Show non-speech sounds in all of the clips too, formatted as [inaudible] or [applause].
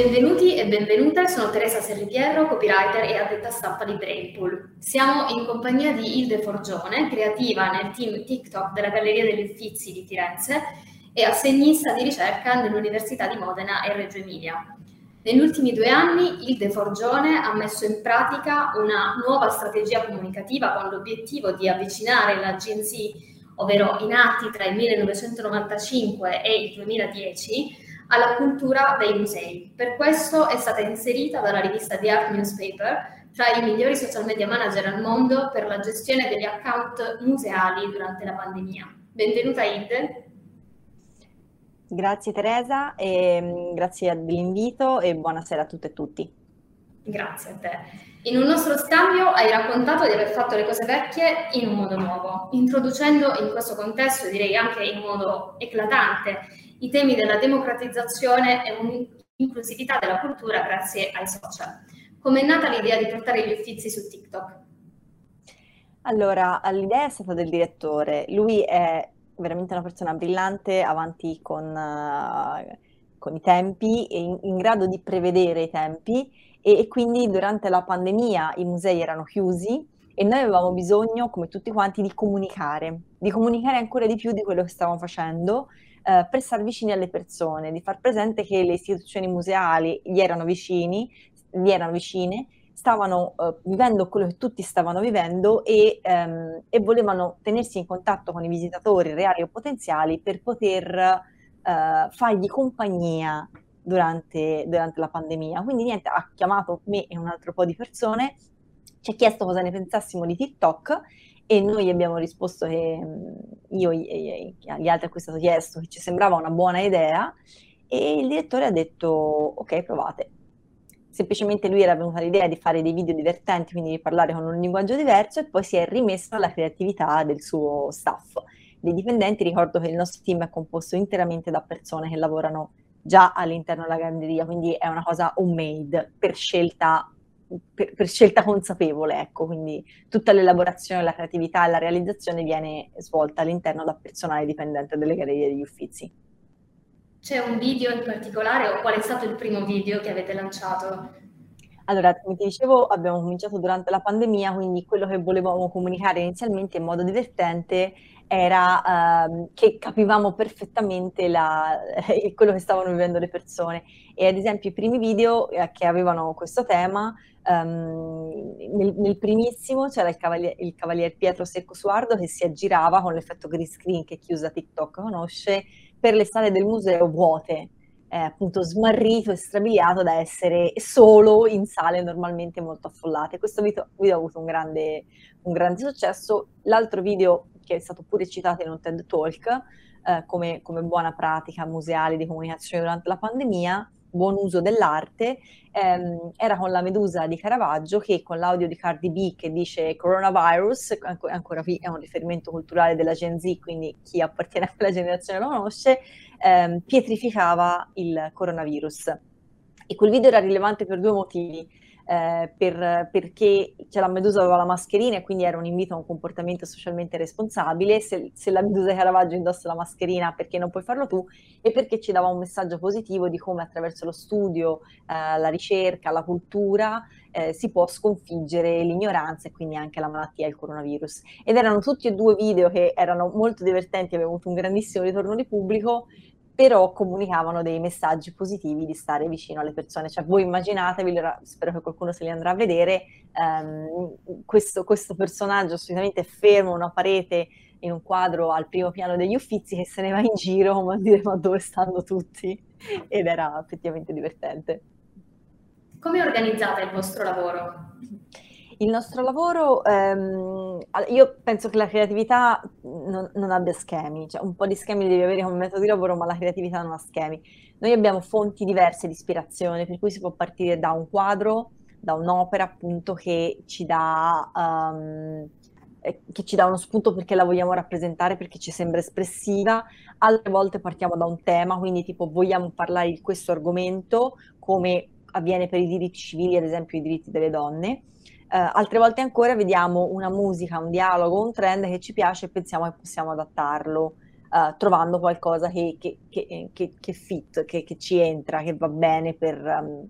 Benvenuti e benvenute, sono Teresa Serripierro, copywriter e addetta stampa di Brainpool. Siamo in compagnia di Ilde Forgione, creativa nel team TikTok della Galleria degli Uffizi di Firenze e assegnista di ricerca nell'Università di Modena e Reggio Emilia. Negli ultimi due anni Ilde Forgione ha messo in pratica una nuova strategia comunicativa con l'obiettivo di avvicinare la Gen Z, ovvero i nati tra il 1995 e il 2010, alla cultura dei musei. Per questo è stata inserita dalla rivista The Art Newspaper tra i migliori social media manager al mondo per la gestione degli account museali durante la pandemia. Benvenuta Ide. Grazie Teresa, e, mm, grazie dell'invito e buonasera a tutte e tutti. Grazie a te. In un nostro scambio hai raccontato di aver fatto le cose vecchie in un modo nuovo, introducendo in questo contesto, direi anche in modo eclatante, i temi della democratizzazione e un'inclusività della cultura grazie ai social. Come è nata l'idea di portare gli uffizi su TikTok? Allora, l'idea è stata del direttore. Lui è veramente una persona brillante, avanti con, uh, con i tempi, in, in, grado di prevedere i tempi e, e quindi durante la pandemia i musei erano chiusi e noi avevamo bisogno, come tutti quanti, di comunicare, di comunicare ancora di più di quello che stavamo facendo eh, per stare vicini alle persone, di far presente che le istituzioni museali gli erano vicini, gli erano vicine, stavano eh, vivendo quello che tutti stavano vivendo e, ehm, e, volevano tenersi in contatto con i visitatori reali o potenziali per poter eh, fargli compagnia durante, durante, la pandemia. Quindi niente, ha chiamato me e un altro po' di persone, ci ha chiesto cosa ne pensassimo di TikTok e noi abbiamo risposto che mm, io e gli altri a cui è stato chiesto che ci sembrava una buona idea e il direttore ha detto ok provate. Semplicemente lui era venuta l'idea di fare dei video divertenti quindi di parlare con un linguaggio diverso e poi si è rimesso alla creatività del suo staff. Dei dipendenti ricordo che il nostro team è composto interamente da persone che lavorano già all'interno della galleria quindi è una cosa homemade per scelta per, per, scelta consapevole, ecco, quindi tutta l'elaborazione, la creatività e la realizzazione viene svolta all'interno da personale dipendente delle gallerie degli uffizi. C'è un video in particolare o qual è stato il primo video che avete lanciato? Allora, come ti dicevo, abbiamo cominciato durante la pandemia, quindi quello che volevamo comunicare inizialmente in modo divertente era uh, che capivamo perfettamente la, [laughs] quello che stavano vivendo le persone e ad esempio i primi video eh, che avevano questo tema Um, nel, nel, primissimo c'era il cavalier, il cavalier, Pietro Secco Suardo che si aggirava con l'effetto green screen che chi usa TikTok conosce per le sale del museo vuote, eh, appunto smarrito e strabiliato da essere solo in sale normalmente molto affollate. Questo video, video ha avuto un grande, un grande, successo. L'altro video che è stato pure citato in un TED Talk eh, come, come buona pratica museale di comunicazione durante la pandemia buon uso dell'arte, ehm, era con la Medusa di Caravaggio che con l'audio di Cardi B che dice coronavirus, anco, ancora qui è un riferimento culturale della Gen Z, quindi chi appartiene a quella generazione lo conosce, ehm, pietrificava il coronavirus. E quel video era rilevante per due motivi eh, per, perché cioè, la Medusa aveva la mascherina e quindi era un invito a un comportamento socialmente responsabile, se, se la Medusa Caravaggio indossa la mascherina perché non puoi farlo tu e perché ci dava un messaggio positivo di come attraverso lo studio, eh, la ricerca, la cultura eh, si può sconfiggere l'ignoranza e quindi anche la malattia e il coronavirus. Ed erano tutti e due video che erano molto divertenti, avevano avuto un grandissimo ritorno di pubblico però comunicavano dei messaggi positivi di stare vicino alle persone. Cioè, voi immaginatevi, spero che qualcuno se li andrà a vedere, ehm, questo, questo, personaggio assolutamente fermo, una parete in un quadro al primo piano degli uffizi che se ne va in giro, ma dire ma dove stanno tutti? Ed era effettivamente divertente. Come organizzate il vostro lavoro? Il nostro lavoro, ehm, io penso che la creatività non, non, abbia schemi, cioè un po' di schemi devi avere come metodo di lavoro, ma la creatività non ha schemi. Noi abbiamo fonti diverse di ispirazione, per cui si può partire da un quadro, da un'opera appunto che ci dà, um, che ci dà uno spunto perché la vogliamo rappresentare, perché ci sembra espressiva. Altre volte partiamo da un tema, quindi tipo vogliamo parlare di questo argomento, come avviene per i diritti civili, ad esempio i diritti delle donne altre volte ancora vediamo una musica, un dialogo, un trend che ci piace e pensiamo che possiamo adattarlo uh, trovando qualcosa che, che, che, che, fit, che, ci entra, che va bene per,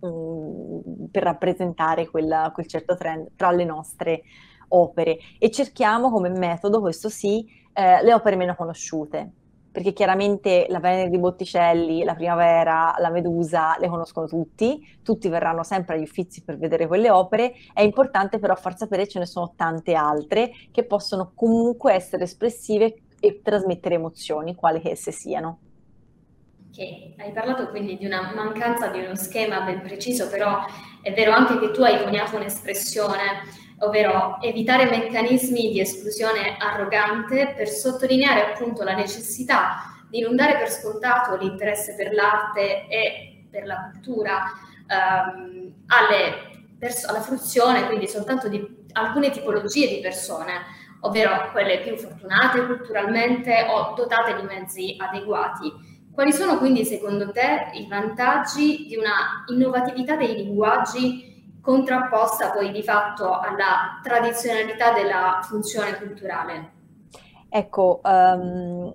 um, per rappresentare quella, quel certo trend tra le nostre opere. E cerchiamo come metodo, questo sì, eh, le opere meno conosciute perché chiaramente la Venere di Botticelli, la Primavera, la Medusa le conoscono tutti, tutti verranno sempre agli Uffizi per vedere quelle opere, è importante però far sapere che ce ne sono tante altre che possono comunque essere espressive e trasmettere emozioni, quali che esse siano. Ok, hai parlato quindi di una mancanza di uno schema ben preciso, però è vero anche che tu hai coniato un'espressione ovvero evitare meccanismi di esclusione arrogante per sottolineare appunto la necessità di non dare per scontato l'interesse per l'arte e per la cultura ehm, pers- alla fruizione, quindi soltanto di alcune tipologie di persone, ovvero quelle più fortunate culturalmente o dotate di mezzi adeguati. Quali sono quindi secondo te i vantaggi di una innovatività dei linguaggi contrapposta poi di fatto alla tradizionalità della funzione culturale. Ecco, um,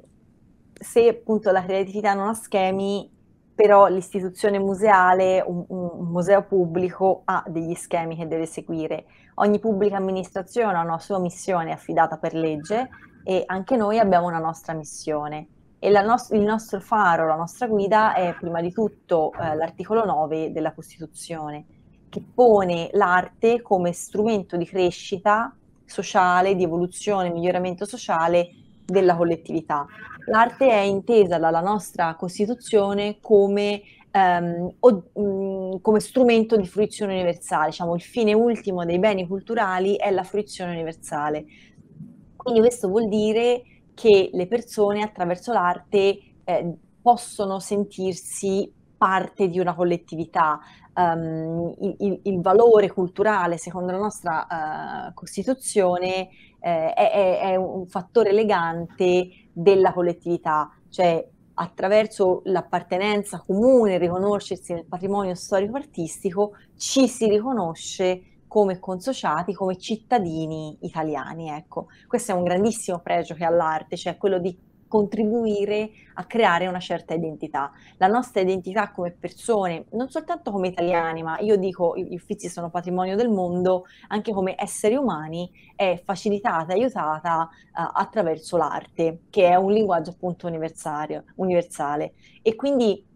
se appunto la creatività non ha schemi, però l'istituzione museale, un, un, museo pubblico, ha degli schemi che deve seguire. Ogni pubblica amministrazione ha una sua missione affidata per legge e anche noi abbiamo una nostra missione. E no- il nostro faro, la nostra guida è prima di tutto eh, l'articolo 9 della Costituzione che pone l'arte come strumento di crescita sociale, di evoluzione, miglioramento sociale della collettività. L'arte è intesa dalla nostra Costituzione come, um, o, um, come strumento di fruizione universale, diciamo il fine ultimo dei beni culturali è la fruizione universale. Quindi questo vuol dire che le persone attraverso l'arte eh, possono sentirsi parte di una collettività, um, il, il, valore culturale, secondo la nostra uh, Costituzione, eh, è, è, un fattore legante della collettività, cioè attraverso l'appartenenza comune, riconoscersi nel patrimonio storico-artistico, ci si riconosce come consociati, come cittadini italiani. Ecco, questo è un grandissimo pregio che ha l'arte, cioè quello di contribuire a creare una certa identità. La nostra identità come persone, non soltanto come italiani, ma io dico gli uffizi sono patrimonio del mondo, anche come esseri umani, è facilitata, aiutata uh, attraverso l'arte, che è un linguaggio appunto universale. E quindi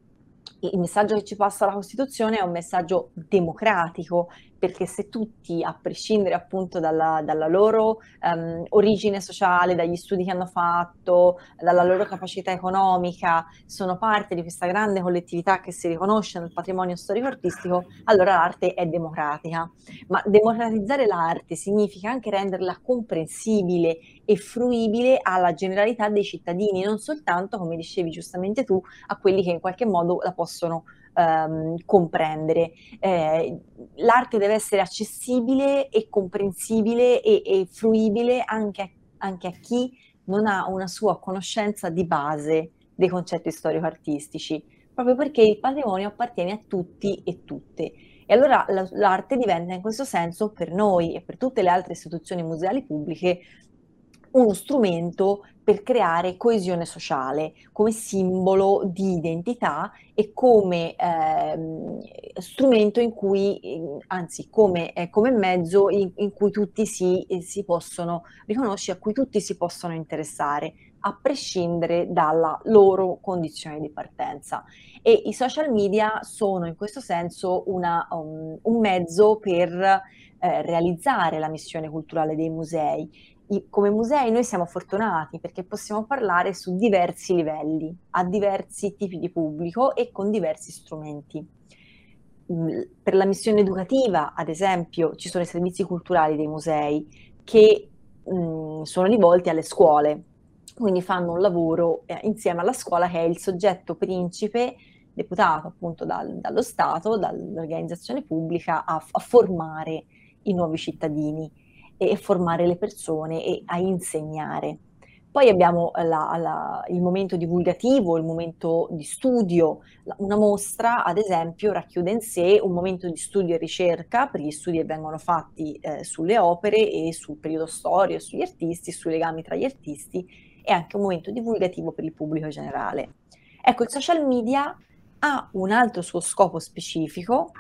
il messaggio che ci passa la Costituzione è un messaggio democratico, perché se tutti, a prescindere appunto dalla, dalla loro um, origine sociale, dagli studi che hanno fatto, dalla loro capacità economica, sono parte di questa grande collettività che si riconosce nel patrimonio storico-artistico, allora l'arte è democratica. Ma democratizzare l'arte significa anche renderla comprensibile e fruibile alla generalità dei cittadini, non soltanto, come dicevi giustamente tu, a quelli che in qualche modo la possono ehm, comprendere. Eh, l'arte deve essere accessibile e comprensibile e, e fruibile anche anche a chi non ha una sua conoscenza di base dei concetti storico-artistici, proprio perché il patrimonio appartiene a tutti e tutte. E allora l'arte diventa in questo senso per noi e per tutte le altre istituzioni museali pubbliche uno strumento per creare coesione sociale come simbolo di identità e come eh, strumento in cui, anzi come, eh, come mezzo in, in, cui tutti si, si possono riconoscere, a cui tutti si possono interessare, a prescindere dalla loro condizione di partenza. E i social media sono in questo senso una, um, un mezzo per eh, realizzare la missione culturale dei musei come musei noi siamo fortunati perché possiamo parlare su diversi livelli, a diversi tipi di pubblico e con diversi strumenti. Mm, per la missione educativa, ad esempio, ci sono i servizi culturali dei musei che mh, mm, sono rivolti alle scuole, quindi fanno un lavoro eh, insieme alla scuola che è il soggetto principe deputato appunto dal, dallo Stato, dall'organizzazione pubblica a, a formare i nuovi cittadini e formare le persone e a insegnare. Poi abbiamo la, la, il momento divulgativo, il momento di studio. Una mostra, ad esempio, racchiude in sé un momento di studio e ricerca per gli studi che vengono fatti eh, sulle opere e sul periodo storico, sugli artisti, sui legami tra gli artisti e anche un momento divulgativo per il pubblico generale. Ecco, il social media ha un altro suo scopo specifico,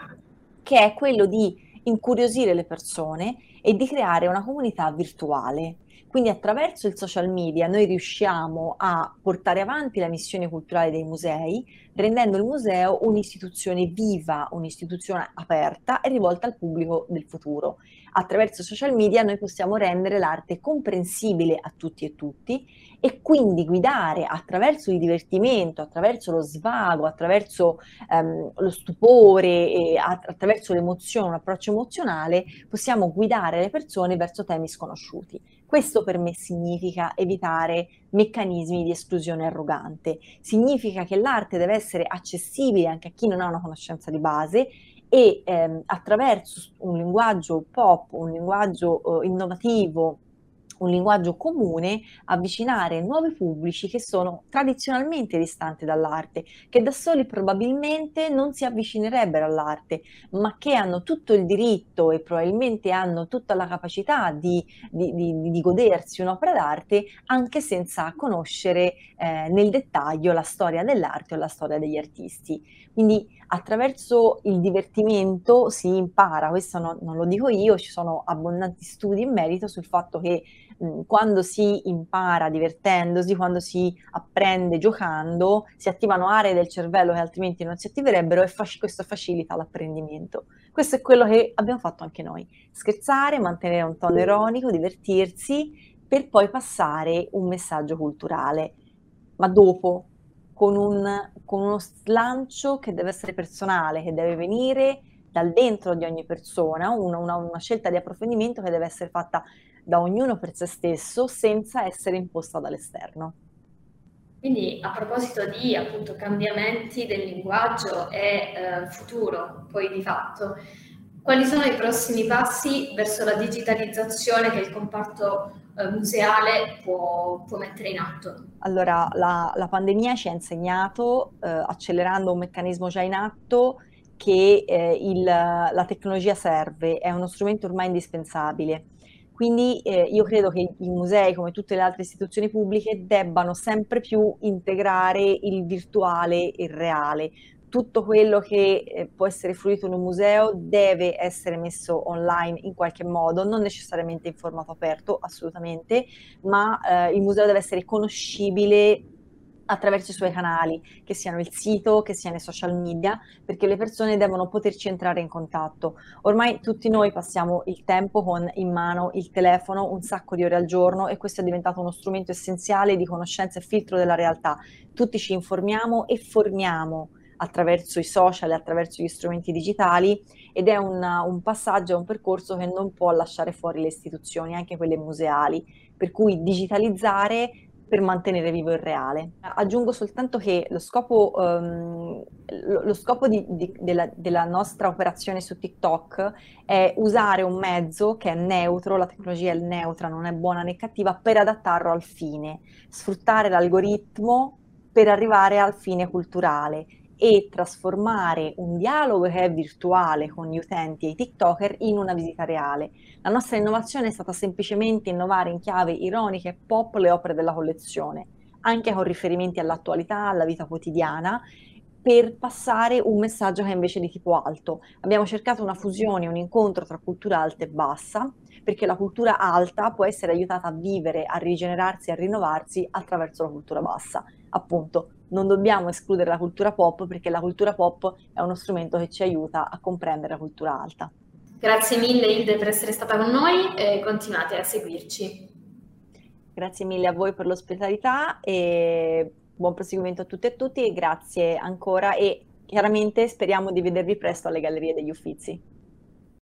che è quello di incuriosire le persone e di creare una comunità virtuale. Quindi attraverso il social media noi riusciamo a portare avanti la missione culturale dei musei, rendendo il museo un'istituzione viva, un'istituzione aperta e rivolta al pubblico del futuro. Attraverso i social media noi possiamo rendere l'arte comprensibile a tutti e tutti e quindi guidare attraverso il divertimento, attraverso lo svago, attraverso ehm, lo stupore, attraverso l'emozione, un approccio emozionale, possiamo guidare le persone verso temi sconosciuti. Questo per me significa evitare meccanismi di esclusione arrogante, significa che l'arte deve essere accessibile anche a chi non ha una conoscenza di base e ehm, attraverso un linguaggio pop, un linguaggio eh, innovativo, un linguaggio comune, avvicinare nuovi pubblici che sono tradizionalmente distanti dall'arte, che da soli probabilmente non si avvicinerebbero all'arte, ma che hanno tutto il diritto e probabilmente hanno tutta la capacità di, di, di, di godersi un'opera d'arte anche senza conoscere eh, nel dettaglio la storia dell'arte o la storia degli artisti. Quindi attraverso il divertimento si impara, questo no, non lo dico io, ci sono abbondanti studi in merito sul fatto che mh, quando si impara divertendosi, quando si apprende giocando, si attivano aree del cervello che altrimenti non si attiverebbero e fac- questo facilita l'apprendimento. Questo è quello che abbiamo fatto anche noi, scherzare, mantenere un tono ironico, divertirsi per poi passare un messaggio culturale, ma dopo con, un, con uno slancio che deve essere personale, che deve venire dal dentro di ogni persona, una, una, una, scelta di approfondimento che deve essere fatta da ognuno per se stesso senza essere imposta dall'esterno. Quindi a proposito di appunto cambiamenti del linguaggio e eh, futuro, poi di fatto, quali sono i prossimi passi verso la digitalizzazione che il comparto eh, museale può, può, mettere in atto? Allora, la, la pandemia ci ha insegnato, eh, accelerando un meccanismo già in atto, che eh, il, la tecnologia serve, è uno strumento ormai indispensabile. Quindi eh, io credo che i musei, come tutte le altre istituzioni pubbliche, debbano sempre più integrare il virtuale e il reale. Tutto quello che eh, può essere fruito in un museo deve essere messo online in qualche modo, non necessariamente in formato aperto, assolutamente, ma eh, il museo deve essere conoscibile attraverso i suoi canali, che siano il sito, che siano i social media, perché le persone devono poterci entrare in contatto. Ormai tutti noi passiamo il tempo con in mano il telefono un sacco di ore al giorno e questo è diventato uno strumento essenziale di conoscenza e filtro della realtà. Tutti ci informiamo e formiamo attraverso i social attraverso gli strumenti digitali ed è una, un passaggio, un percorso che non può lasciare fuori le istituzioni, anche quelle museali, per cui digitalizzare per mantenere vivo il reale. Aggiungo soltanto che lo scopo, um, lo, scopo di, di, della, della, nostra operazione su TikTok è usare un mezzo che è neutro, la tecnologia è neutra, non è buona né cattiva, per adattarlo al fine, sfruttare l'algoritmo per arrivare al fine culturale e trasformare un dialogo che è virtuale con gli utenti e i TikToker in una visita reale. La nostra innovazione è stata semplicemente innovare in chiave ironica e pop le opere della collezione, anche con riferimenti all'attualità, alla vita quotidiana, per passare un messaggio che è invece di tipo alto. Abbiamo cercato una fusione, un incontro tra cultura alta e bassa, perché la cultura alta può essere aiutata a vivere, a rigenerarsi, a rinnovarsi attraverso la cultura bassa. Appunto, non dobbiamo escludere la cultura pop perché la cultura pop è uno strumento che ci aiuta a comprendere la cultura alta. Grazie mille Ilde per essere stata con noi e continuate a seguirci. Grazie mille a voi per l'ospitalità e buon proseguimento a tutte e tutti e grazie ancora e chiaramente speriamo di vedervi presto alle Gallerie degli Uffizi.